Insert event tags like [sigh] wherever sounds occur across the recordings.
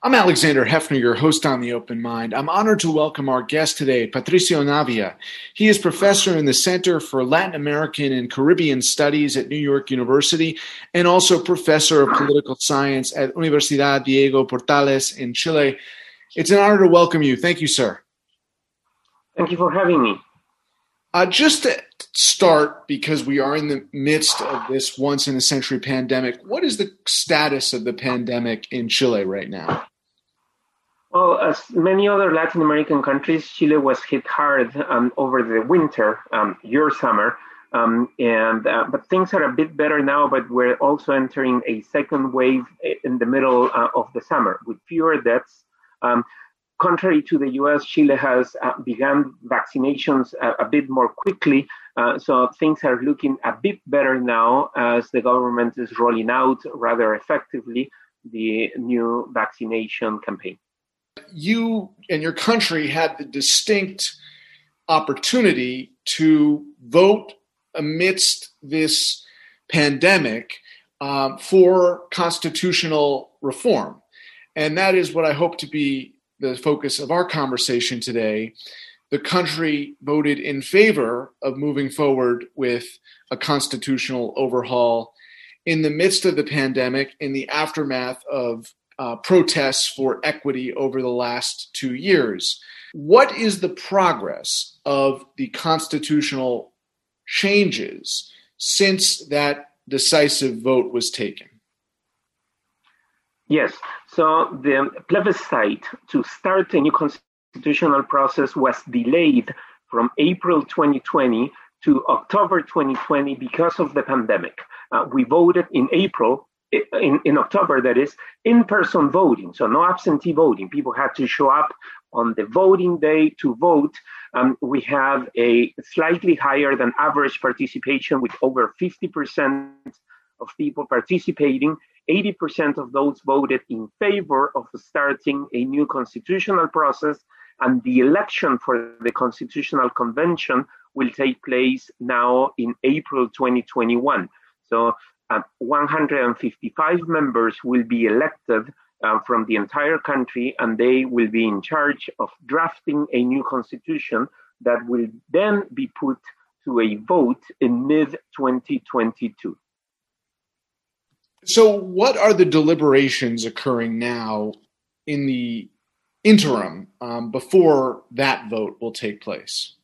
I'm Alexander Heffner, your host on The Open Mind. I'm honored to welcome our guest today, Patricio Navia. He is professor in the Center for Latin American and Caribbean Studies at New York University and also professor of political science at Universidad Diego Portales in Chile. It's an honor to welcome you. Thank you, sir. Thank you for having me. Uh, just to start, because we are in the midst of this once in a century pandemic, what is the status of the pandemic in Chile right now? Well, as many other Latin American countries, Chile was hit hard um, over the winter, um, your summer, um, and uh, but things are a bit better now. But we're also entering a second wave in the middle uh, of the summer with fewer deaths. Um, contrary to the US, Chile has uh, begun vaccinations a, a, bit more quickly. Uh, so things are looking a bit better now as the government is rolling out rather effectively the new vaccination campaign. You and your country had the distinct opportunity to vote amidst this pandemic um, for constitutional reform. And that is what I hope to be the focus of our conversation today, the country voted in favor of moving forward with a constitutional overhaul in the midst of the pandemic, in the aftermath of uh, protests for equity over the last two years. What is the progress of the constitutional changes since that decisive vote was taken? Yes. So the plebiscite to start a new constitutional process was delayed from April 2020 to October 2020 because of the pandemic. Uh, we voted in April, in, in October, that is, in person voting. So no absentee voting. People had to show up on the voting day to vote. Um, we have a slightly higher than average participation with over 50% of people participating. 80% of those voted in favor of starting a new constitutional process, and the election for the Constitutional Convention will take place now in April 2021. So uh, 155 members will be elected uh, from the entire country, and they will be in charge of drafting a new constitution that will then be put to a vote in mid 2022. So, what are the deliberations occurring now in the interim um, before that vote will take place?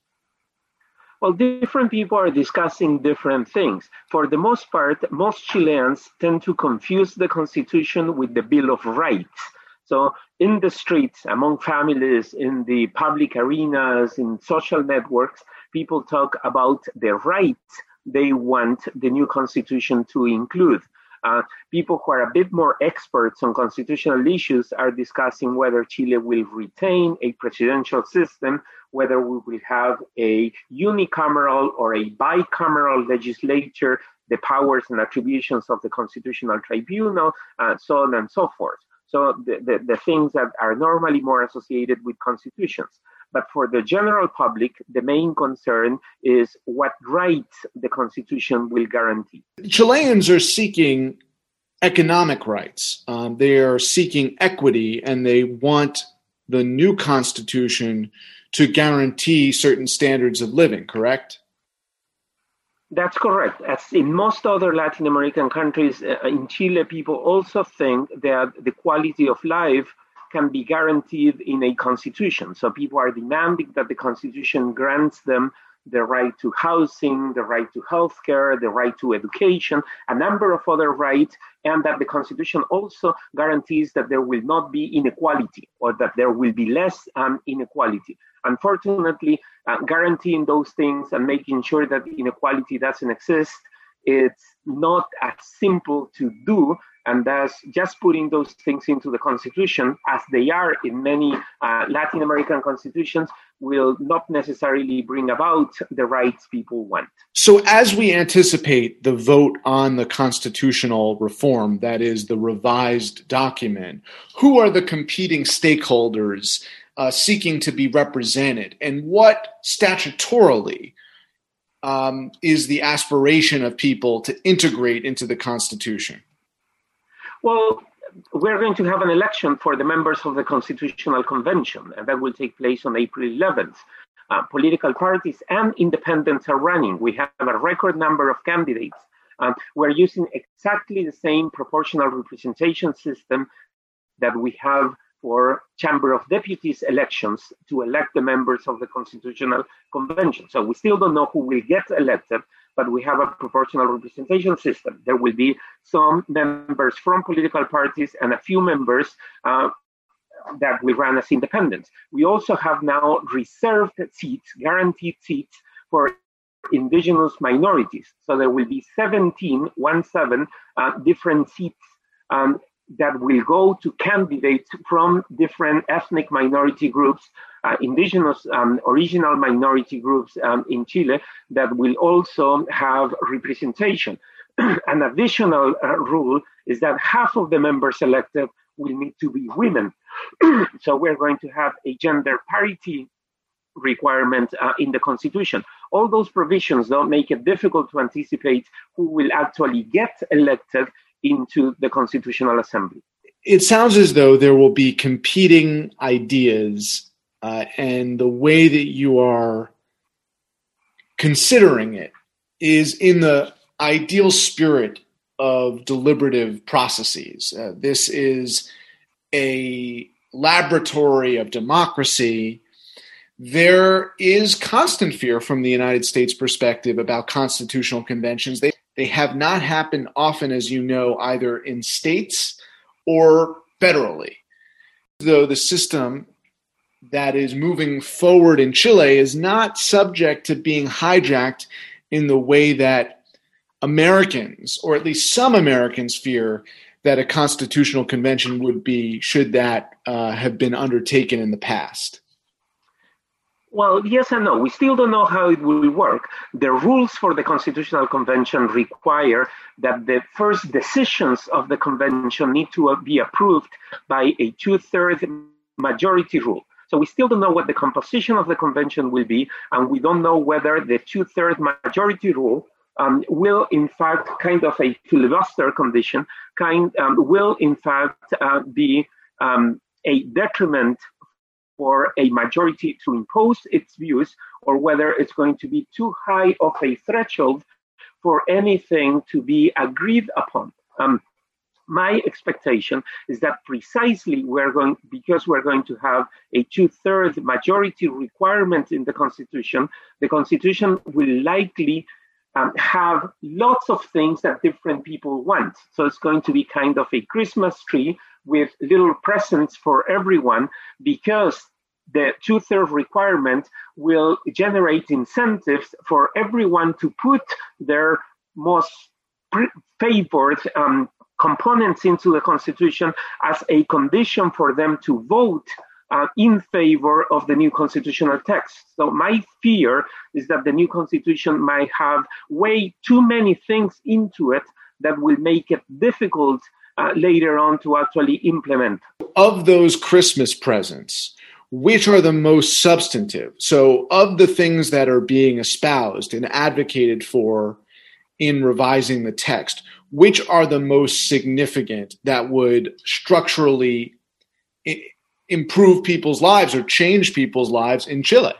Well, different people are discussing different things. For the most part, most Chileans tend to confuse the Constitution with the Bill of Rights. So, in the streets, among families, in the public arenas, in social networks, people talk about the rights they want the new Constitution to include. Uh, people who are a bit more experts on constitutional issues are discussing whether Chile will retain a presidential system, whether we will have a unicameral or a bicameral legislature, the powers and attributions of the Constitutional Tribunal, uh, so on and so forth. So the, the, the things that are normally more associated with constitutions. But for the general public, the main concern is what rights the Constitution will guarantee. Chileans are seeking economic rights. Um, they are seeking equity and they want the new Constitution to guarantee certain standards of living, correct? That's correct. As in most other Latin American countries, uh, in Chile, people also think that the quality of life can be guaranteed in a constitution. So people are demanding that the constitution grants them the right to housing, the right to healthcare, the right to education, a number of other rights, and that the Constitution also guarantees that there will not be inequality or that there will be less um, inequality. Unfortunately, uh, guaranteeing those things and making sure that inequality doesn't exist, it's not as simple to do and thus just putting those things into the constitution as they are in many uh, latin american constitutions will not necessarily bring about the rights people want. So as we anticipate the vote on the constitutional reform that is the revised document who are the competing stakeholders uh, seeking to be represented? And what statutorily um, is the aspiration of people to integrate into the constitution well, we're going to have an election for the members of the Constitutional Convention, and that will take place on April 11th. Uh, political parties and independents are running. We have a record number of candidates. Um, we're using exactly the same proportional representation system that we have for Chamber of Deputies elections to elect the members of the Constitutional Convention. So we still don't know who will get elected, but we have a proportional representation system. There will be some members from political parties and a few members uh, that we run as independents. We also have now reserved seats, guaranteed seats for indigenous minorities. So there will be 17, one seven, uh, different seats um, that will go to candidates from different ethnic minority groups, uh, indigenous um, original minority groups um, in Chile that will also have representation. [clears throat] An additional uh, rule is that half of the members elected will need to be women. [clears throat] so we're going to have a gender parity requirement uh, in the constitution. All those provisions don't make it difficult to anticipate who will actually get elected into the Constitutional Assembly. It sounds as though there will be competing ideas, uh, and the way that you are considering it is in the ideal spirit of deliberative processes. Uh, this is a laboratory of democracy. There is constant fear from the United States perspective about constitutional conventions. They they have not happened often, as you know, either in states or federally. Though the system that is moving forward in Chile is not subject to being hijacked in the way that Americans, or at least some Americans, fear that a constitutional convention would be should that uh, have been undertaken in the past. Well, yes and no. We still don't know how it will work. The rules for the Constitutional Convention require that the first decisions of the convention need to be approved by a two thirds majority rule. So we still don't know what the composition of the convention will be, and we don't know whether the two thirds majority rule um, will, in fact, kind of a filibuster condition, kind um, will, in fact, uh, be um, a detriment for a majority to impose its views or whether it's going to be too high of a threshold for anything to be agreed upon. Um, my expectation is that precisely we're going because we're going to have a two-thirds majority requirement in the constitution the constitution will likely um, have lots of things that different people want. So it's going to be kind of a christmas tree with little presents for everyone because the two-thirds requirement will generate incentives for everyone to put their most favored um, components into the constitution as a condition for them to vote uh, in favor of the new constitutional text. So my fear is that the new constitution might have way too many things into it that will make it difficult uh, later on to actually implement. Of those Christmas presents, which are the most substantive? So, of the things that are being espoused and advocated for in revising the text, which are the most significant that would structurally improve people's lives or change people's lives in Chile?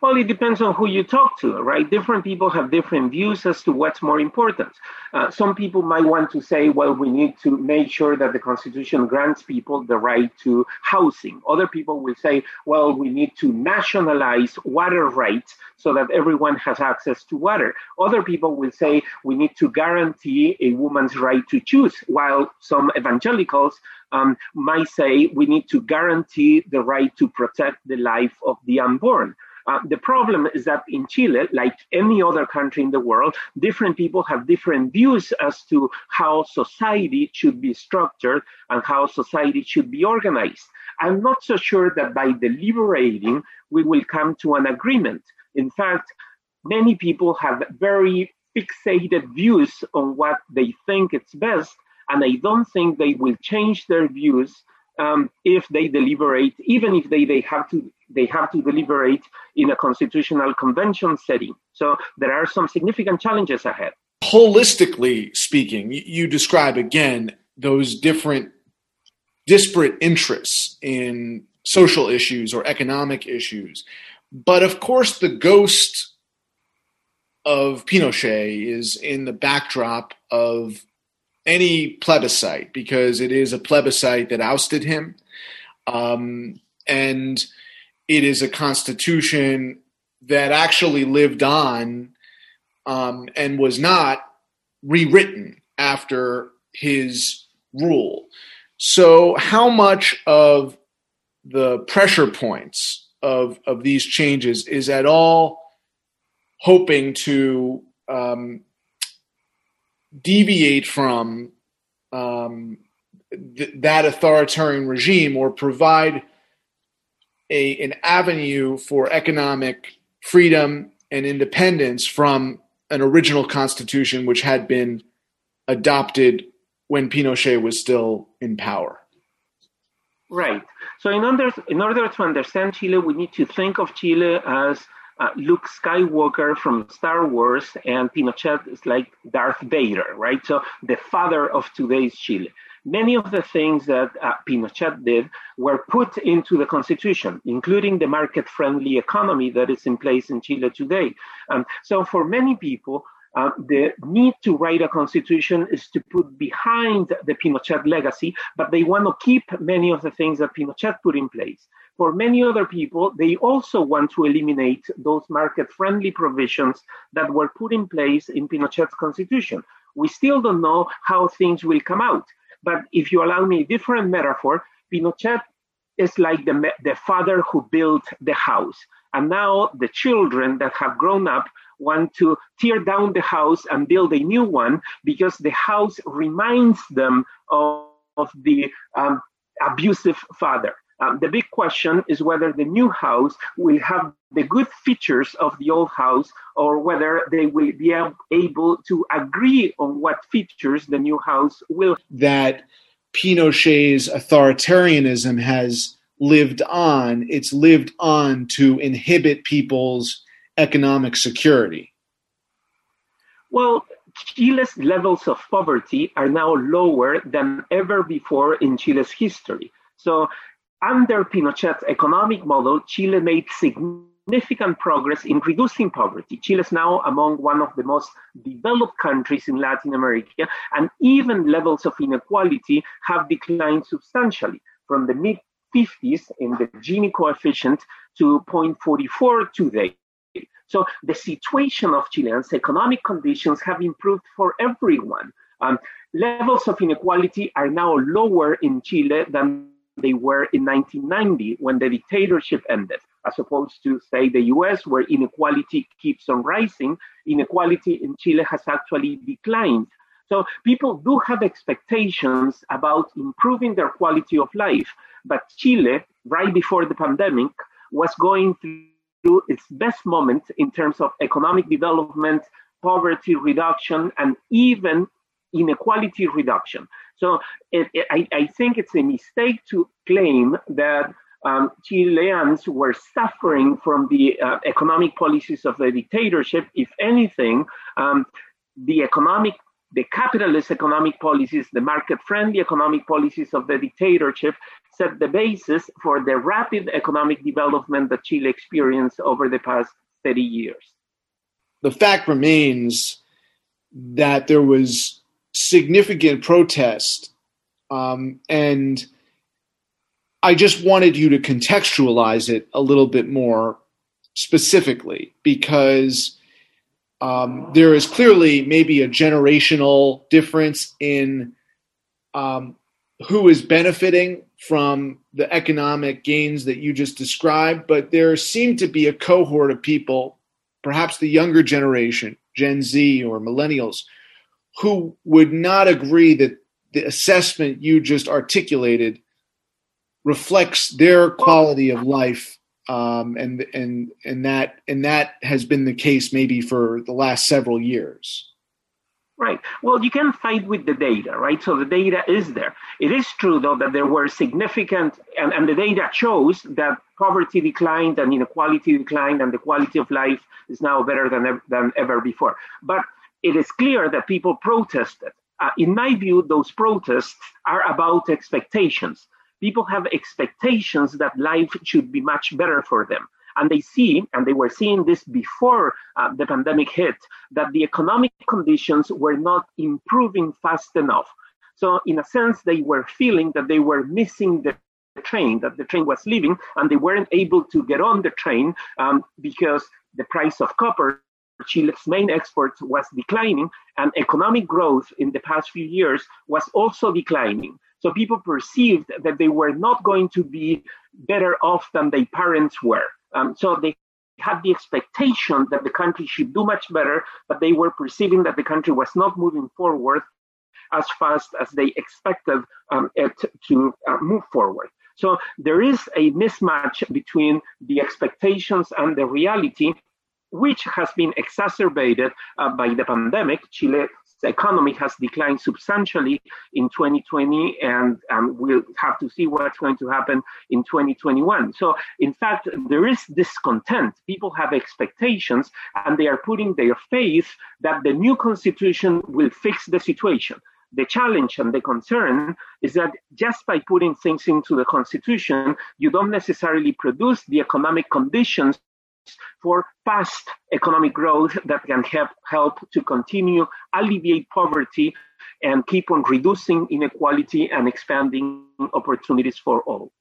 Well, it depends on who you talk to, right? Different people have different views as to what's more important. Uh, some people might want to say, well, we need to make sure that the Constitution grants people the right to housing. Other people will say, well, we need to nationalize water rights so that everyone has access to water. Other people will say we need to guarantee a woman's right to choose, while some evangelicals um, might say we need to guarantee the right to protect the life of the unborn. Uh, the problem is that in Chile, like any other country in the world, different people have different views as to how society should be structured and how society should be organized. I'm not so sure that by deliberating, we will come to an agreement. In fact, many people have very fixated views on what they think is best, and I don't think they will change their views um, if they deliberate, even if they, they have to they have to deliberate in a constitutional convention setting. So there are some significant challenges ahead. Holistically speaking, you describe again those different disparate interests in social issues or economic issues. But of course, the ghost of Pinochet is in the backdrop of any plebiscite because it is a plebiscite that ousted him. Um, and it is a constitution that actually lived on um, and was not rewritten after his rule. So, how much of the pressure points of of these changes is at all hoping to um, deviate from um, th- that authoritarian regime or provide a an avenue for economic freedom and independence from an original constitution which had been adopted when Pinochet was still in power. Right. So in order in order to understand Chile, we need to think of Chile as uh, Luke Skywalker from Star Wars, and Pinochet is like Darth Vader, right? So the father of today's Chile. Many of the things that uh, Pinochet did were put into the constitution, including the market friendly economy that is in place in Chile today. Um, so, for many people, uh, the need to write a constitution is to put behind the Pinochet legacy, but they want to keep many of the things that Pinochet put in place. For many other people, they also want to eliminate those market friendly provisions that were put in place in Pinochet's constitution. We still don't know how things will come out. But if you allow me a different metaphor, Pinochet is like the, the father who built the house. And now the children that have grown up want to tear down the house and build a new one because the house reminds them of, of the um, abusive father. Um, the big question is whether the new house will have the good features of the old house or whether they will be able to agree on what features the new house will. That Pinochet's authoritarianism has lived on, it's lived on to inhibit people's economic security. Well, Chile's levels of poverty are now lower than ever before in Chile's history. So under Pinochet's economic model, Chile made significant progress in reducing poverty. Chile is now among one of the most developed countries in Latin America, and even levels of inequality have declined substantially from the mid 50s in the Gini coefficient to 0.44 today. So the situation of Chileans' economic conditions have improved for everyone. Um, levels of inequality are now lower in Chile than they were in 1990 when the dictatorship ended, as opposed to, say, the US, where inequality keeps on rising. Inequality in Chile has actually declined. So people do have expectations about improving their quality of life. But Chile, right before the pandemic, was going through its best moment in terms of economic development, poverty reduction, and even inequality reduction. So it, it, I, I, think it's a mistake to claim that um, Chileans were suffering from the uh, economic policies of the dictatorship. If anything, um, the economic, the capitalist economic policies, the market-friendly economic policies of the dictatorship set the basis for the rapid economic development that Chile experienced over the past 30 years. The fact remains that there was significant protest. Um, and I just wanted you to contextualize it a little bit more specifically because um, there is clearly maybe a generational difference in um, who is benefiting from the economic gains that you just described, but there seemed to be a cohort of people, perhaps the younger generation, Gen Z or millennials, who would not agree that the assessment you just articulated reflects their quality of life um, and and and that and that has been the case maybe for the last several years. Right. Well you can fight with the data right? So the data is there. It is true though that there were significant and, and the data shows that poverty declined and inequality declined and the quality of life is now better than, than ever before. But it is clear that people protested. uh, in my view, those protests are about expectations. People have expectations that life should be much better for them. And they see, and they were seeing this before uh, the pandemic hit, that the economic conditions were not improving fast enough. So, in a sense, they were feeling that they were missing the train, that the train was leaving, and they weren't able to get on the train um, because the price of copper Chile's main export was declining, and economic growth in the past few years was also declining. So people perceived that they were not going to be better off than their parents were. Um, so they had the expectation that the country should do much better, but they were perceiving that the country was not moving forward as fast as they expected um, it to uh, move forward. So there is a mismatch between the expectations and the reality which has been exacerbated uh, by the pandemic. Chile's economy has declined substantially in 2020, and um, we'll have to see what's going to happen in 2021. So, in fact, there is discontent. People have expectations, and they are putting their faith that the new constitution will fix the situation. The challenge and the concern is that just by putting things into the constitution, you don't necessarily produce the economic conditions for fast economic growth that can help, help to continue alleviate poverty and keep on reducing inequality and expanding opportunities for all.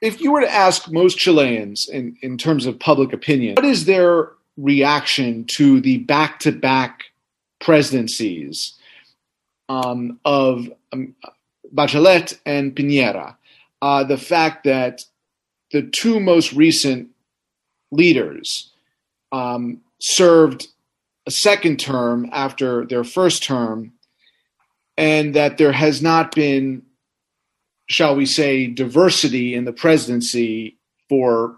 If you were to ask most Chileans in, in terms of public opinion, what is their reaction to the back to back presidencies um, of um, Bachelet and Piñera? Uh, the fact that the two most recent leaders um, served a second term after their first term, and that there has not been, shall we say, diversity in the presidency for.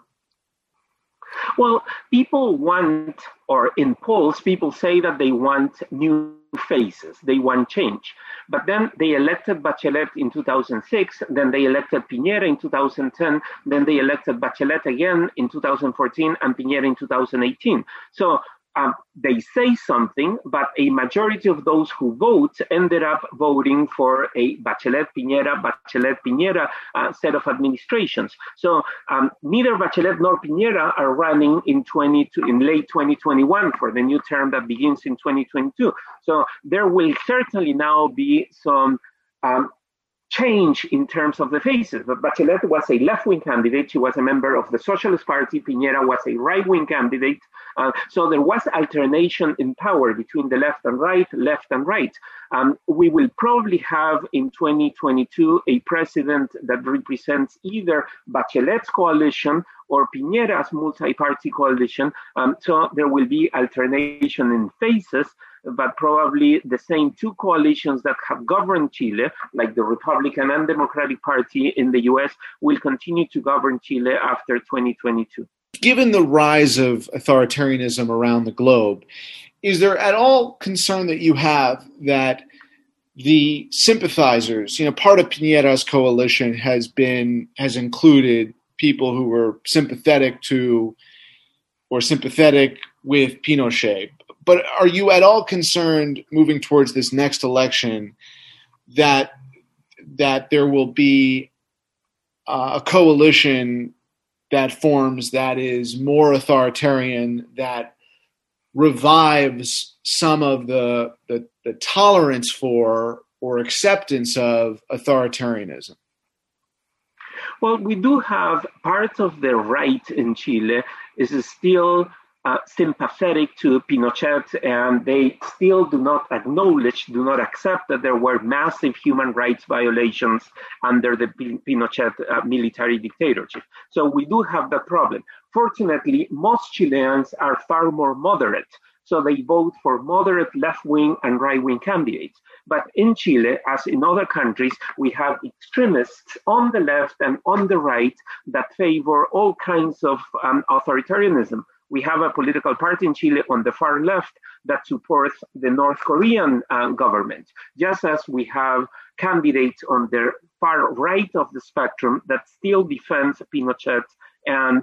Well, people want, or in polls, people say that they want new faces, they want change. But then they elected Bachelet in 2006, then they elected Piñera in 2010, then they elected Bachelet again in 2014 and Piñera in 2018. So um, they say something, but a majority of those who vote ended up voting for a Bachelet Piñera, Bachelet Piñera uh, set of administrations. So um, neither Bachelet nor Piñera are running in 20 in late 2021 for the new term that begins in 2022. So there will certainly now be some um, change in terms of the faces. But Bachelet was a left wing candidate. She was a member of the Socialist Party. Piñera was a right wing candidate. Uh, so there was alternation in power between the left and right, left and right. Um, we will probably have in 2022 a president that represents either Bachelet's coalition or Piñera's multi party coalition. Um, so there will be alternation in faces but probably the same two coalitions that have governed Chile, like the Republican and Democratic Party in the US, will continue to govern Chile after 2022. Given the rise of authoritarianism around the globe, is there at all concern that you have that the sympathizers, you know, part of Piñera's coalition has been has included people who were sympathetic to or sympathetic with Pinochet, but are you at all concerned moving towards this next election that that there will be uh, a coalition that forms that is more authoritarian that revives some of the, the, the tolerance for or acceptance of authoritarianism? Well, we do have part of the right in Chile is still uh, sympathetic to Pinochet, and they still do not acknowledge, do not accept that there were massive human rights violations under the Pinochet uh, military dictatorship. So we do have that problem. Fortunately, most Chileans are far more moderate. So they vote for moderate left wing and right wing candidates. But in Chile, as in other countries, we have extremists on the left and on the right that favor all kinds of um, authoritarianism we have a political party in Chile on the far left that supports the North Korean uh, government, just as we have candidates on the far right of the spectrum that still defends Pinochet and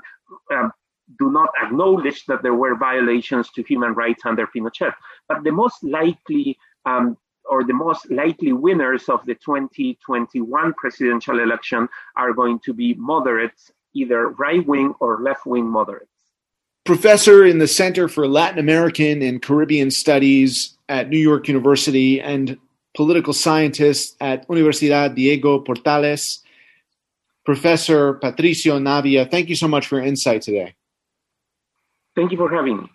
um, do not acknowledge that there were violations to human rights under Pinochet. But the most likely um, or the most likely winners of the 2021 presidential election are going to be moderates, either right wing or left wing moderates. Professor in the Center for Latin American and Caribbean Studies at New York University and political scientist at Universidad Diego Portales. Professor Patricio Navia, thank you so much for your insight today. Thank you for having me.